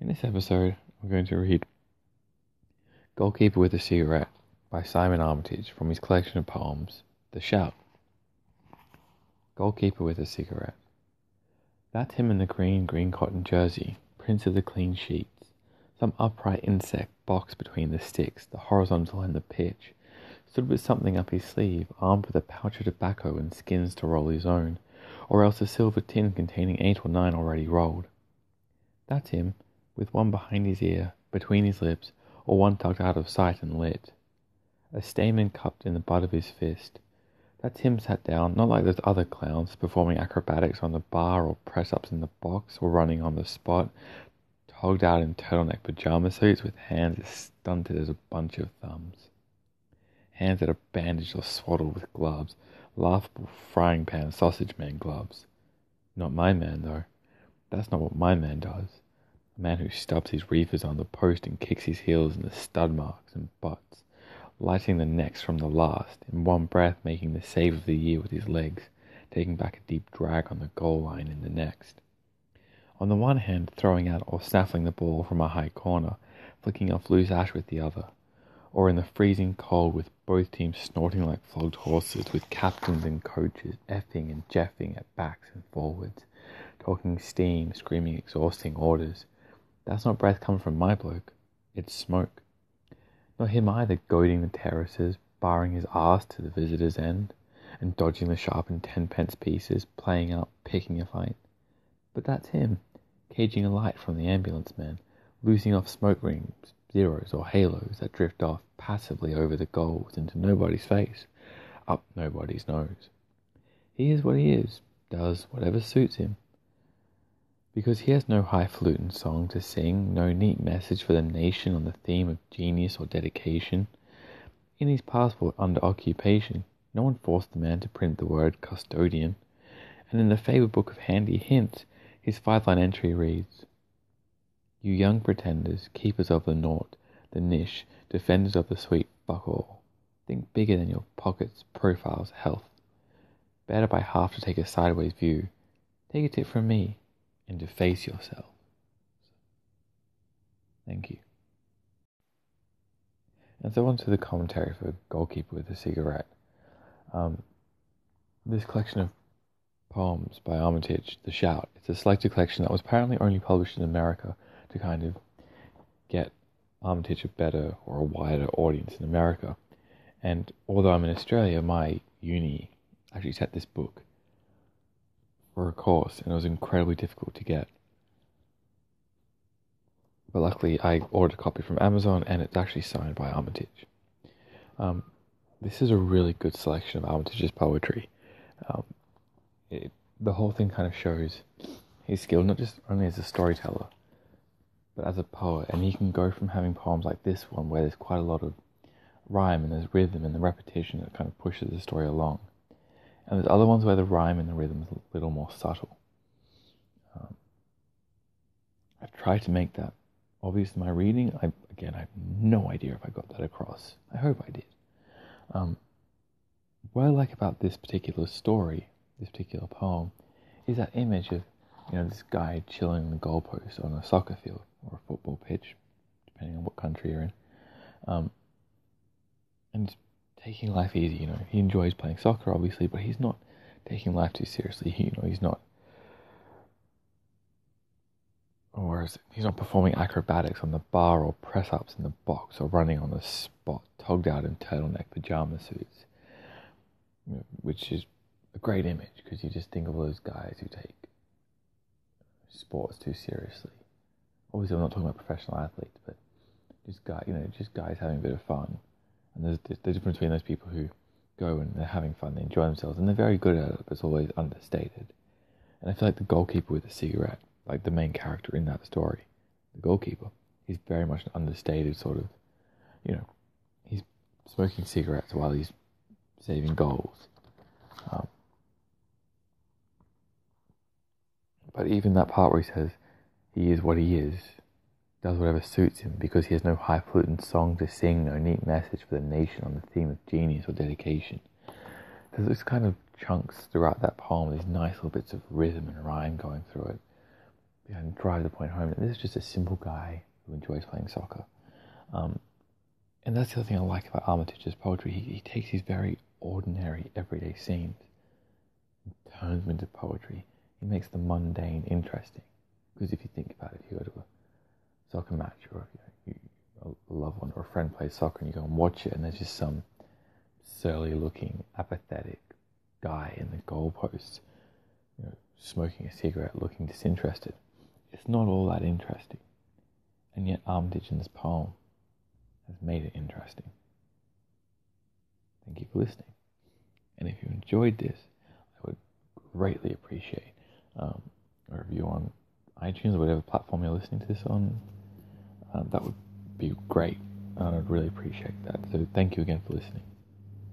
In this episode, I'm going to read Goalkeeper with a Cigarette by Simon Armitage from his collection of poems, The Shout. Goalkeeper with a Cigarette. That's him in the green, green cotton jersey, prince of the clean sheets, some upright insect boxed between the sticks, the horizontal and the pitch, stood with something up his sleeve, armed with a pouch of tobacco and skins to roll his own, or else a silver tin containing eight or nine already rolled. That's him with one behind his ear, between his lips, or one tucked out of sight and lit. A stamen cupped in the butt of his fist. That Tim sat down, not like those other clowns, performing acrobatics on the bar or press ups in the box or running on the spot, togged out in turtleneck pajama suits with hands as stunted as a bunch of thumbs. Hands that are bandaged or swaddled with gloves, laughable frying pan sausage man gloves. Not my man, though. That's not what my man does. Man who stubs his reefers on the post and kicks his heels in the stud marks and butts, lighting the next from the last, in one breath making the save of the year with his legs, taking back a deep drag on the goal line in the next. On the one hand, throwing out or snaffling the ball from a high corner, flicking off loose ash with the other, or in the freezing cold with both teams snorting like flogged horses, with captains and coaches effing and jeffing at backs and forwards, talking steam, screaming exhausting orders, that's not breath coming from my bloke. It's smoke. Not him either, goading the terraces, barring his arse to the visitor's end, and dodging the sharpened tenpence pieces, playing up, picking a fight. But that's him, caging a light from the ambulance man, loosing off smoke rings, zeros, or halos that drift off passively over the goals into nobody's face, up nobody's nose. He is what he is, does whatever suits him because he has no highfalutin song to sing, no neat message for the nation on the theme of genius or dedication. In his passport under occupation, no one forced the man to print the word custodian, and in the favor book of handy hints, his five line entry reads You young pretenders, keepers of the naught, the niche, defenders of the sweet fuck all, think bigger than your pockets, profiles, health. Better by half to take a sideways view. Take a tip from me and to face yourself. Thank you. And so on to the commentary for Goalkeeper with a Cigarette. Um, this collection of poems by Armitage, The Shout, it's a selected collection that was apparently only published in America to kind of get Armitage a better or a wider audience in America. And although I'm in Australia, my uni actually set this book for a course, and it was incredibly difficult to get. But luckily, I ordered a copy from Amazon, and it's actually signed by Armitage. Um, this is a really good selection of Armitage's poetry. Um, it, the whole thing kind of shows his skill not just only as a storyteller, but as a poet. And he can go from having poems like this one, where there's quite a lot of rhyme and there's rhythm and the repetition that kind of pushes the story along, and there's other ones where the rhyme and the rhythm is a little more subtle. Um, I've tried to make that obvious in my reading. I, again, I have no idea if I got that across. I hope I did. Um, what I like about this particular story, this particular poem, is that image of you know this guy chilling on the goalpost on a soccer field or a football pitch, depending on what country you're in, um, and taking life easy. You know, he enjoys playing soccer, obviously, but he's not taking life too seriously. You know, he's not. Or he's not performing acrobatics on the bar or press ups in the box or running on the spot, togged out in turtleneck pajama suits, which is a great image because you just think of all those guys who take sports too seriously. Obviously, I'm not talking about professional athletes, but just guys, you know, just guys having a bit of fun and there's the difference between those people who go and they're having fun, they enjoy themselves, and they're very good at it, but it's always understated. And I feel like the goalkeeper with the cigarette, like the main character in that story, the goalkeeper, he's very much an understated sort of, you know, he's smoking cigarettes while he's saving goals. Um, but even that part where he says he is what he is, does whatever suits him because he has no highfalutin song to sing, no neat message for the nation on the theme of genius or dedication. There's this kind of chunks throughout that poem, these nice little bits of rhythm and rhyme going through it. and drive the point home. This is just a simple guy who enjoys playing soccer. Um, and that's the other thing I like about Armitage's poetry. He, he takes these very ordinary, everyday scenes and turns them into poetry. He makes the mundane interesting. Because if you think about it, if you go to a soccer match or you know, you, a loved one or a friend plays soccer and you go and watch it and there's just some surly looking, apathetic guy in the goalpost, you know, smoking a cigarette, looking disinterested. It's not all that interesting. And yet Armitage in this poem has made it interesting. Thank you for listening. And if you enjoyed this, I would greatly appreciate um, a review on iTunes or whatever platform you're listening to this on. Uh, that would be great. I'd really appreciate that. So thank you again for listening.